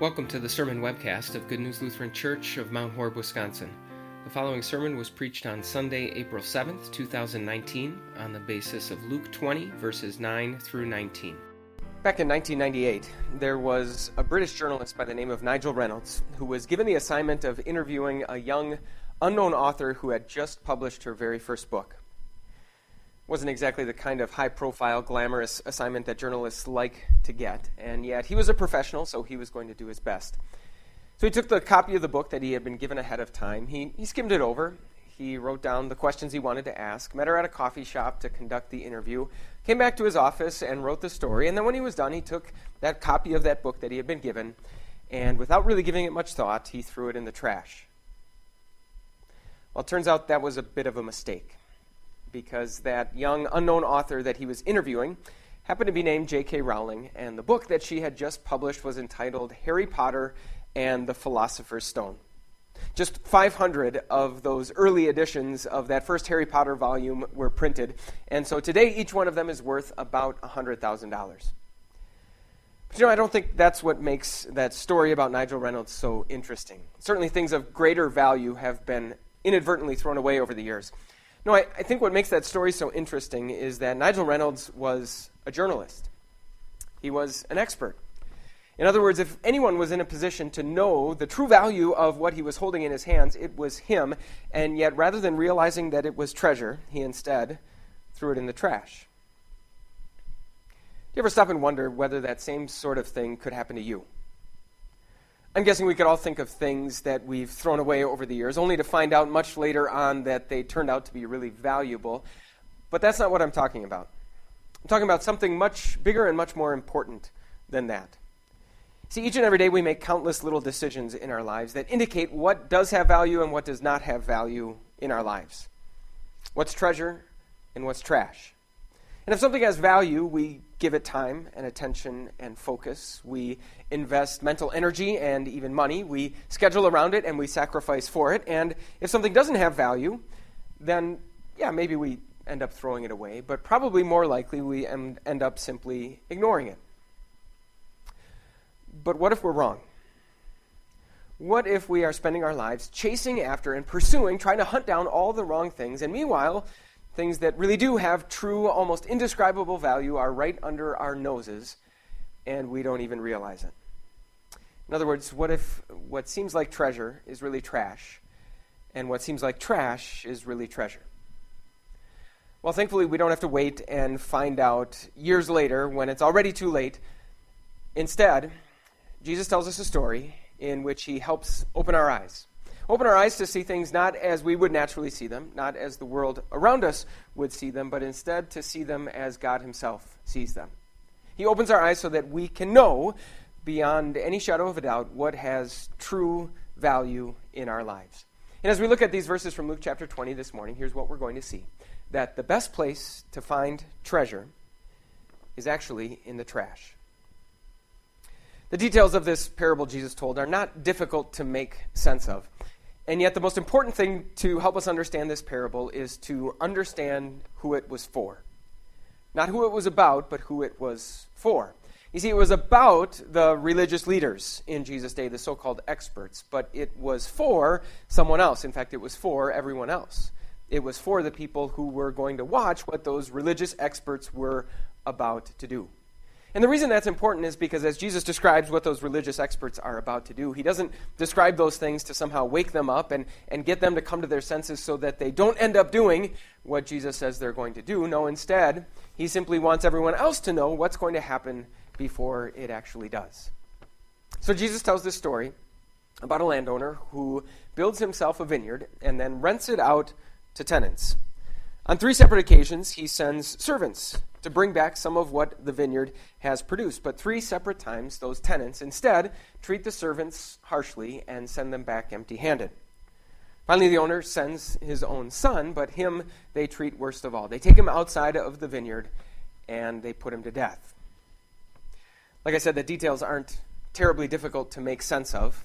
Welcome to the sermon webcast of Good News Lutheran Church of Mount Horeb, Wisconsin. The following sermon was preached on Sunday, April 7th, 2019, on the basis of Luke 20, verses 9 through 19. Back in 1998, there was a British journalist by the name of Nigel Reynolds who was given the assignment of interviewing a young, unknown author who had just published her very first book wasn't exactly the kind of high profile, glamorous assignment that journalists like to get, and yet he was a professional, so he was going to do his best. So he took the copy of the book that he had been given ahead of time, he, he skimmed it over, he wrote down the questions he wanted to ask, met her at a coffee shop to conduct the interview, came back to his office and wrote the story, and then when he was done, he took that copy of that book that he had been given, and without really giving it much thought, he threw it in the trash. Well, it turns out that was a bit of a mistake because that young unknown author that he was interviewing happened to be named J.K. Rowling, and the book that she had just published was entitled Harry Potter and the Philosopher's Stone. Just 500 of those early editions of that first Harry Potter volume were printed, and so today each one of them is worth about $100,000. But you know, I don't think that's what makes that story about Nigel Reynolds so interesting. Certainly, things of greater value have been inadvertently thrown away over the years. No, I, I think what makes that story so interesting is that Nigel Reynolds was a journalist, he was an expert. In other words, if anyone was in a position to know the true value of what he was holding in his hands, it was him. And yet, rather than realizing that it was treasure, he instead threw it in the trash. Do you ever stop and wonder whether that same sort of thing could happen to you? I'm guessing we could all think of things that we've thrown away over the years, only to find out much later on that they turned out to be really valuable. But that's not what I'm talking about. I'm talking about something much bigger and much more important than that. See, each and every day we make countless little decisions in our lives that indicate what does have value and what does not have value in our lives. What's treasure and what's trash. And if something has value, we give it time and attention and focus. We invest mental energy and even money. We schedule around it and we sacrifice for it. And if something doesn't have value, then yeah, maybe we end up throwing it away, but probably more likely we end up simply ignoring it. But what if we're wrong? What if we are spending our lives chasing after and pursuing, trying to hunt down all the wrong things, and meanwhile, things that really do have true, almost indescribable value are right under our noses, and we don't even realize it? In other words, what if what seems like treasure is really trash, and what seems like trash is really treasure? Well, thankfully, we don't have to wait and find out years later when it's already too late. Instead, Jesus tells us a story in which he helps open our eyes. Open our eyes to see things not as we would naturally see them, not as the world around us would see them, but instead to see them as God Himself sees them. He opens our eyes so that we can know beyond any shadow of a doubt what has true value in our lives. And as we look at these verses from Luke chapter 20 this morning, here's what we're going to see that the best place to find treasure is actually in the trash. The details of this parable Jesus told are not difficult to make sense of. And yet, the most important thing to help us understand this parable is to understand who it was for. Not who it was about, but who it was for. You see, it was about the religious leaders in Jesus' day, the so called experts, but it was for someone else. In fact, it was for everyone else. It was for the people who were going to watch what those religious experts were about to do. And the reason that's important is because as Jesus describes what those religious experts are about to do, he doesn't describe those things to somehow wake them up and, and get them to come to their senses so that they don't end up doing what Jesus says they're going to do. No, instead, he simply wants everyone else to know what's going to happen before it actually does. So Jesus tells this story about a landowner who builds himself a vineyard and then rents it out to tenants. On three separate occasions, he sends servants to bring back some of what the vineyard has produced. But three separate times, those tenants instead treat the servants harshly and send them back empty handed. Finally, the owner sends his own son, but him they treat worst of all. They take him outside of the vineyard and they put him to death. Like I said, the details aren't terribly difficult to make sense of.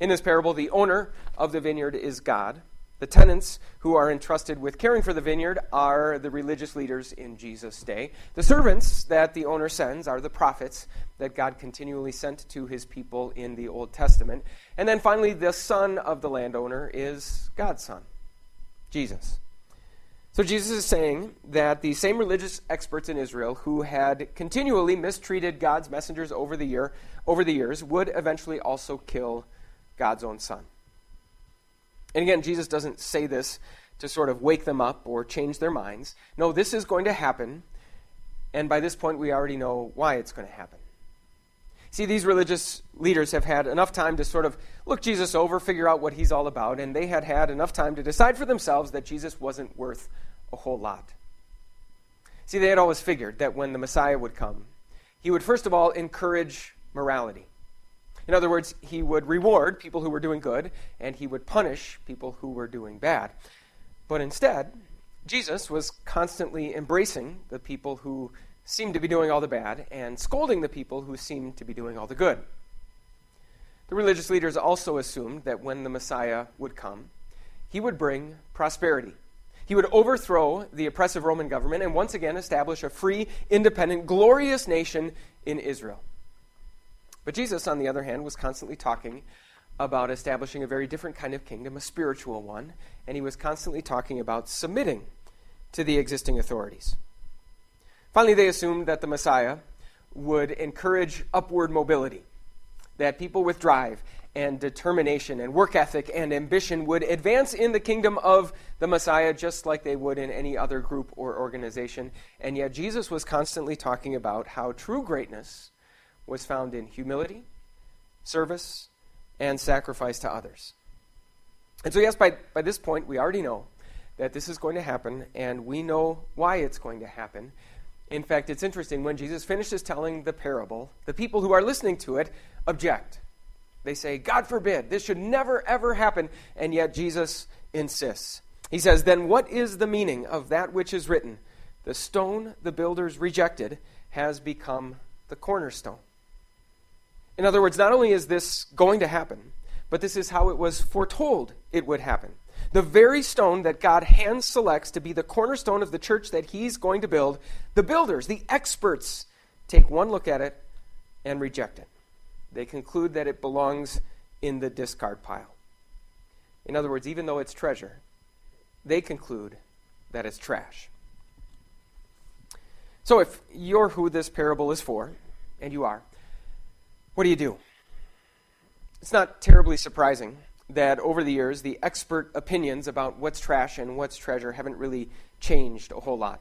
In this parable, the owner of the vineyard is God. The tenants who are entrusted with caring for the vineyard are the religious leaders in Jesus' day. The servants that the owner sends are the prophets that God continually sent to his people in the Old Testament. And then finally, the son of the landowner is God's son, Jesus. So Jesus is saying that the same religious experts in Israel who had continually mistreated God's messengers over the year over the years would eventually also kill God's own son. And again, Jesus doesn't say this to sort of wake them up or change their minds. No, this is going to happen, and by this point, we already know why it's going to happen. See, these religious leaders have had enough time to sort of look Jesus over, figure out what he's all about, and they had had enough time to decide for themselves that Jesus wasn't worth a whole lot. See, they had always figured that when the Messiah would come, he would first of all encourage morality. In other words, he would reward people who were doing good, and he would punish people who were doing bad. But instead, Jesus was constantly embracing the people who seemed to be doing all the bad and scolding the people who seemed to be doing all the good. The religious leaders also assumed that when the Messiah would come, he would bring prosperity. He would overthrow the oppressive Roman government and once again establish a free, independent, glorious nation in Israel. But Jesus, on the other hand, was constantly talking about establishing a very different kind of kingdom, a spiritual one, and he was constantly talking about submitting to the existing authorities. Finally, they assumed that the Messiah would encourage upward mobility, that people with drive and determination and work ethic and ambition would advance in the kingdom of the Messiah just like they would in any other group or organization. And yet, Jesus was constantly talking about how true greatness was found in humility, service, and sacrifice to others. And so, yes, by, by this point, we already know that this is going to happen, and we know why it's going to happen. In fact, it's interesting. When Jesus finishes telling the parable, the people who are listening to it object. They say, God forbid, this should never, ever happen. And yet Jesus insists. He says, Then what is the meaning of that which is written? The stone the builders rejected has become the cornerstone. In other words, not only is this going to happen, but this is how it was foretold it would happen. The very stone that God hand selects to be the cornerstone of the church that He's going to build, the builders, the experts, take one look at it and reject it. They conclude that it belongs in the discard pile. In other words, even though it's treasure, they conclude that it's trash. So, if you're who this parable is for, and you are, what do you do? It's not terribly surprising that over the years, the expert opinions about what's trash and what's treasure haven't really changed a whole lot.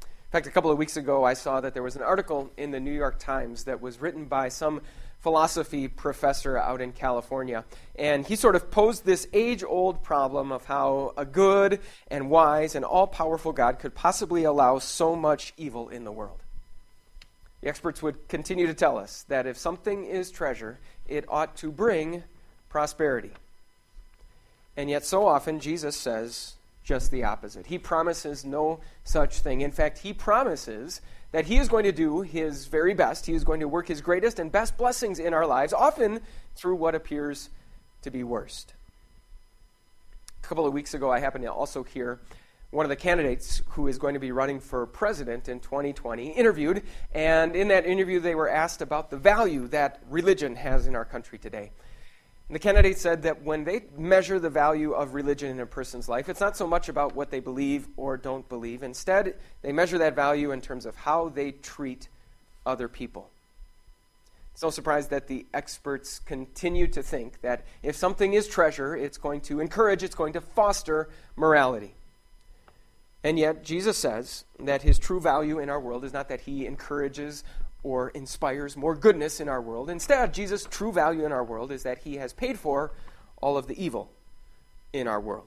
In fact, a couple of weeks ago, I saw that there was an article in the New York Times that was written by some philosophy professor out in California. And he sort of posed this age old problem of how a good and wise and all powerful God could possibly allow so much evil in the world. The experts would continue to tell us that if something is treasure, it ought to bring prosperity. And yet, so often, Jesus says just the opposite. He promises no such thing. In fact, he promises that he is going to do his very best. He is going to work his greatest and best blessings in our lives, often through what appears to be worst. A couple of weeks ago, I happened to also hear one of the candidates who is going to be running for president in 2020 interviewed, and in that interview, they were asked about the value that religion has in our country today. And the candidate said that when they measure the value of religion in a person's life, it's not so much about what they believe or don't believe. Instead, they measure that value in terms of how they treat other people. It's no surprise that the experts continue to think that if something is treasure, it's going to encourage, it's going to foster morality. And yet, Jesus says that his true value in our world is not that he encourages or inspires more goodness in our world. Instead, Jesus' true value in our world is that he has paid for all of the evil in our world.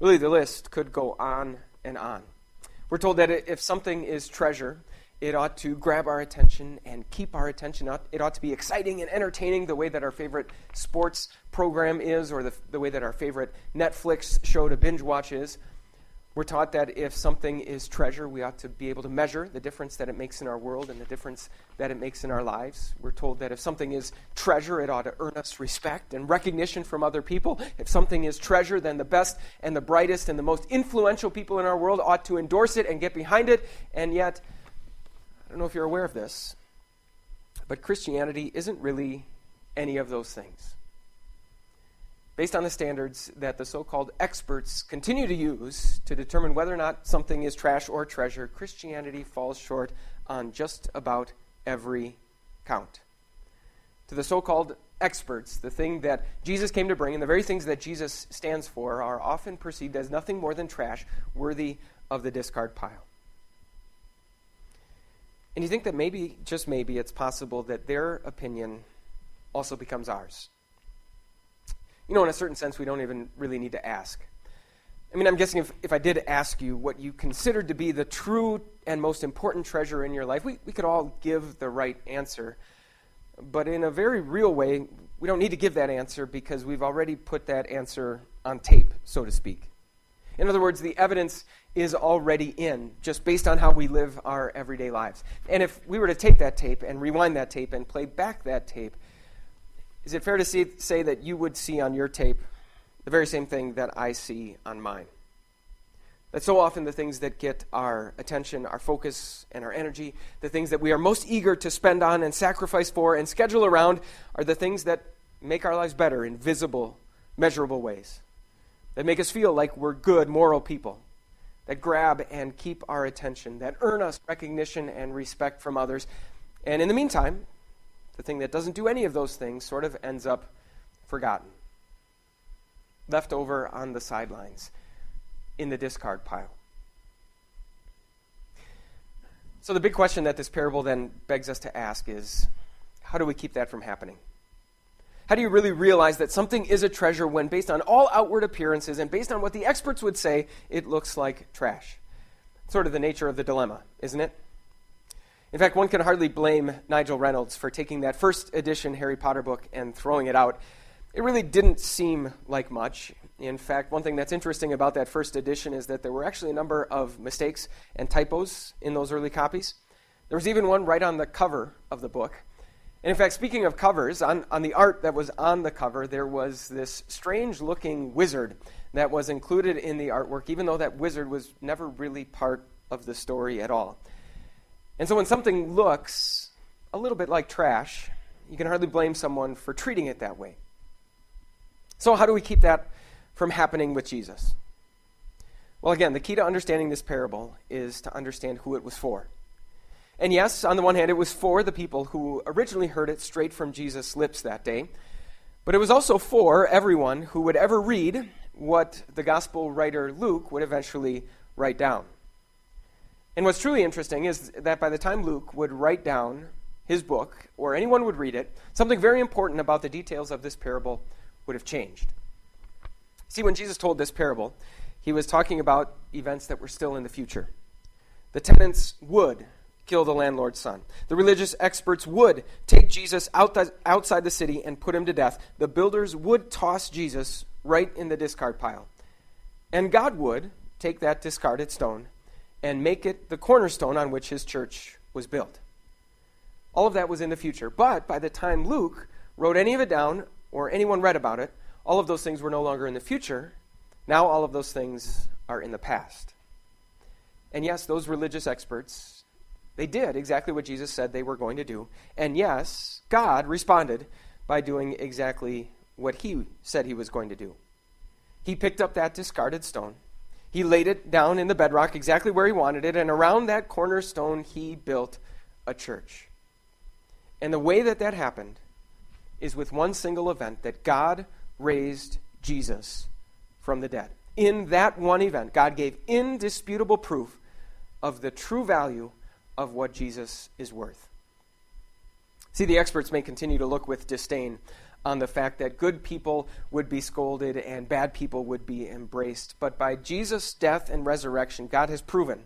Really, the list could go on and on. We're told that if something is treasure, it ought to grab our attention and keep our attention. It ought to be exciting and entertaining the way that our favorite sports program is, or the, the way that our favorite Netflix show to binge watch is. We're taught that if something is treasure, we ought to be able to measure the difference that it makes in our world and the difference that it makes in our lives. We're told that if something is treasure, it ought to earn us respect and recognition from other people. If something is treasure, then the best and the brightest and the most influential people in our world ought to endorse it and get behind it. And yet, I don't know if you're aware of this, but Christianity isn't really any of those things based on the standards that the so called experts continue to use to determine whether or not something is trash or treasure, Christianity falls short on just about every count. To the so called experts, the thing that Jesus came to bring and the very things that Jesus stands for are often perceived as nothing more than trash, worthy of the discard pile. And you think that maybe, just maybe, it's possible that their opinion also becomes ours. You know, in a certain sense, we don't even really need to ask. I mean, I'm guessing if, if I did ask you what you considered to be the true and most important treasure in your life, we, we could all give the right answer. But in a very real way, we don't need to give that answer because we've already put that answer on tape, so to speak. In other words, the evidence is already in, just based on how we live our everyday lives. And if we were to take that tape and rewind that tape and play back that tape, is it fair to see, say that you would see on your tape the very same thing that I see on mine? That so often the things that get our attention, our focus, and our energy, the things that we are most eager to spend on and sacrifice for and schedule around, are the things that make our lives better in visible, measurable ways. That make us feel like we're good, moral people. That grab and keep our attention, that earn us recognition and respect from others. And in the meantime, the thing that doesn't do any of those things sort of ends up forgotten, left over on the sidelines in the discard pile. So, the big question that this parable then begs us to ask is how do we keep that from happening? How do you really realize that something is a treasure when, based on all outward appearances and based on what the experts would say, it looks like trash? Sort of the nature of the dilemma, isn't it? In fact, one can hardly blame Nigel Reynolds for taking that first edition Harry Potter book and throwing it out. It really didn't seem like much. In fact, one thing that's interesting about that first edition is that there were actually a number of mistakes and typos in those early copies. There was even one right on the cover of the book. And in fact, speaking of covers, on, on the art that was on the cover, there was this strange looking wizard that was included in the artwork, even though that wizard was never really part of the story at all. And so when something looks a little bit like trash, you can hardly blame someone for treating it that way. So, how do we keep that from happening with Jesus? Well, again, the key to understanding this parable is to understand who it was for. And yes, on the one hand, it was for the people who originally heard it straight from Jesus' lips that day, but it was also for everyone who would ever read what the gospel writer Luke would eventually write down. And what's truly interesting is that by the time Luke would write down his book, or anyone would read it, something very important about the details of this parable would have changed. See, when Jesus told this parable, he was talking about events that were still in the future. The tenants would kill the landlord's son. The religious experts would take Jesus out outside the city and put him to death. The builders would toss Jesus right in the discard pile. And God would take that discarded stone and make it the cornerstone on which his church was built. All of that was in the future. But by the time Luke wrote any of it down, or anyone read about it, all of those things were no longer in the future. Now all of those things are in the past. And yes, those religious experts, they did exactly what Jesus said they were going to do. And yes, God responded by doing exactly what he said he was going to do. He picked up that discarded stone he laid it down in the bedrock exactly where he wanted it, and around that cornerstone, he built a church. And the way that that happened is with one single event that God raised Jesus from the dead. In that one event, God gave indisputable proof of the true value of what Jesus is worth. See, the experts may continue to look with disdain on the fact that good people would be scolded and bad people would be embraced. But by Jesus' death and resurrection, God has proven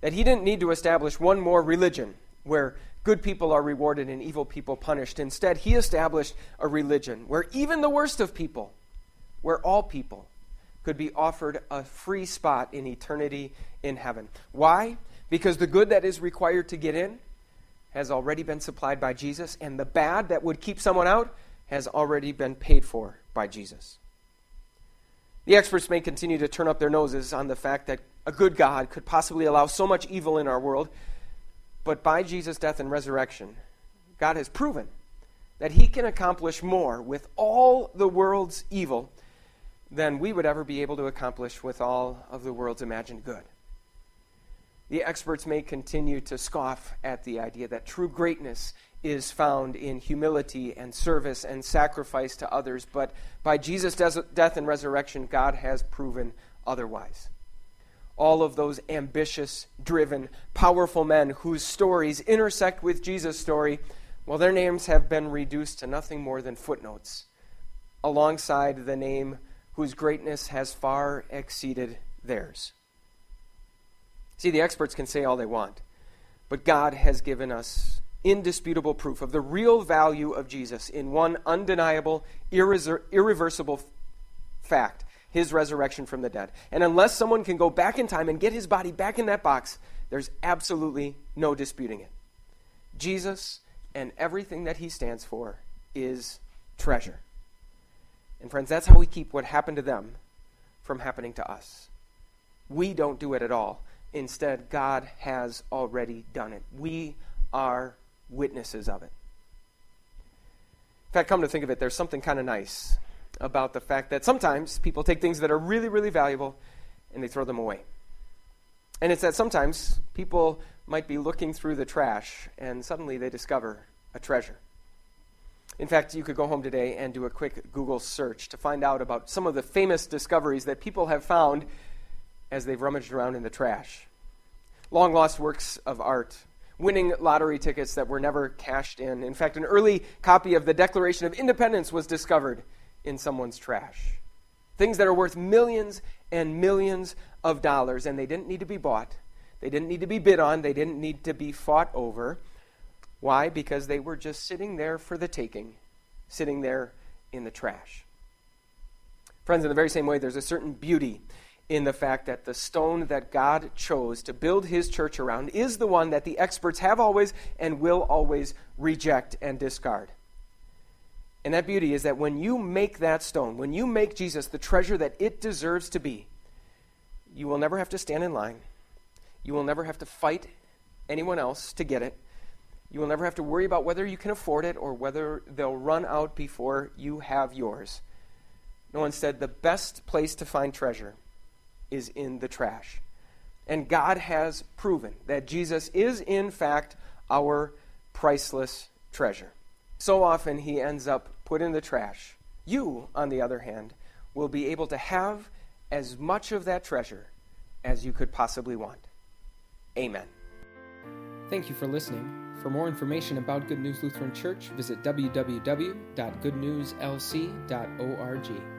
that He didn't need to establish one more religion where good people are rewarded and evil people punished. Instead, He established a religion where even the worst of people, where all people, could be offered a free spot in eternity in heaven. Why? Because the good that is required to get in has already been supplied by Jesus, and the bad that would keep someone out has already been paid for by Jesus. The experts may continue to turn up their noses on the fact that a good God could possibly allow so much evil in our world, but by Jesus' death and resurrection, God has proven that he can accomplish more with all the world's evil than we would ever be able to accomplish with all of the world's imagined good. The experts may continue to scoff at the idea that true greatness is found in humility and service and sacrifice to others, but by Jesus' death and resurrection, God has proven otherwise. All of those ambitious, driven, powerful men whose stories intersect with Jesus' story, well, their names have been reduced to nothing more than footnotes, alongside the name whose greatness has far exceeded theirs. See, the experts can say all they want, but God has given us indisputable proof of the real value of Jesus in one undeniable, irreversible fact his resurrection from the dead. And unless someone can go back in time and get his body back in that box, there's absolutely no disputing it. Jesus and everything that he stands for is treasure. And friends, that's how we keep what happened to them from happening to us. We don't do it at all. Instead, God has already done it. We are witnesses of it. In fact, come to think of it, there's something kind of nice about the fact that sometimes people take things that are really, really valuable and they throw them away. And it's that sometimes people might be looking through the trash and suddenly they discover a treasure. In fact, you could go home today and do a quick Google search to find out about some of the famous discoveries that people have found as they've rummaged around in the trash. Long lost works of art, winning lottery tickets that were never cashed in. In fact, an early copy of the Declaration of Independence was discovered in someone's trash. Things that are worth millions and millions of dollars, and they didn't need to be bought. They didn't need to be bid on. They didn't need to be fought over. Why? Because they were just sitting there for the taking, sitting there in the trash. Friends, in the very same way, there's a certain beauty in the fact that the stone that God chose to build his church around is the one that the experts have always and will always reject and discard. And that beauty is that when you make that stone, when you make Jesus the treasure that it deserves to be, you will never have to stand in line. You will never have to fight anyone else to get it. You will never have to worry about whether you can afford it or whether they'll run out before you have yours. No one said the best place to find treasure is in the trash. And God has proven that Jesus is, in fact, our priceless treasure. So often he ends up put in the trash. You, on the other hand, will be able to have as much of that treasure as you could possibly want. Amen. Thank you for listening. For more information about Good News Lutheran Church, visit www.goodnewslc.org.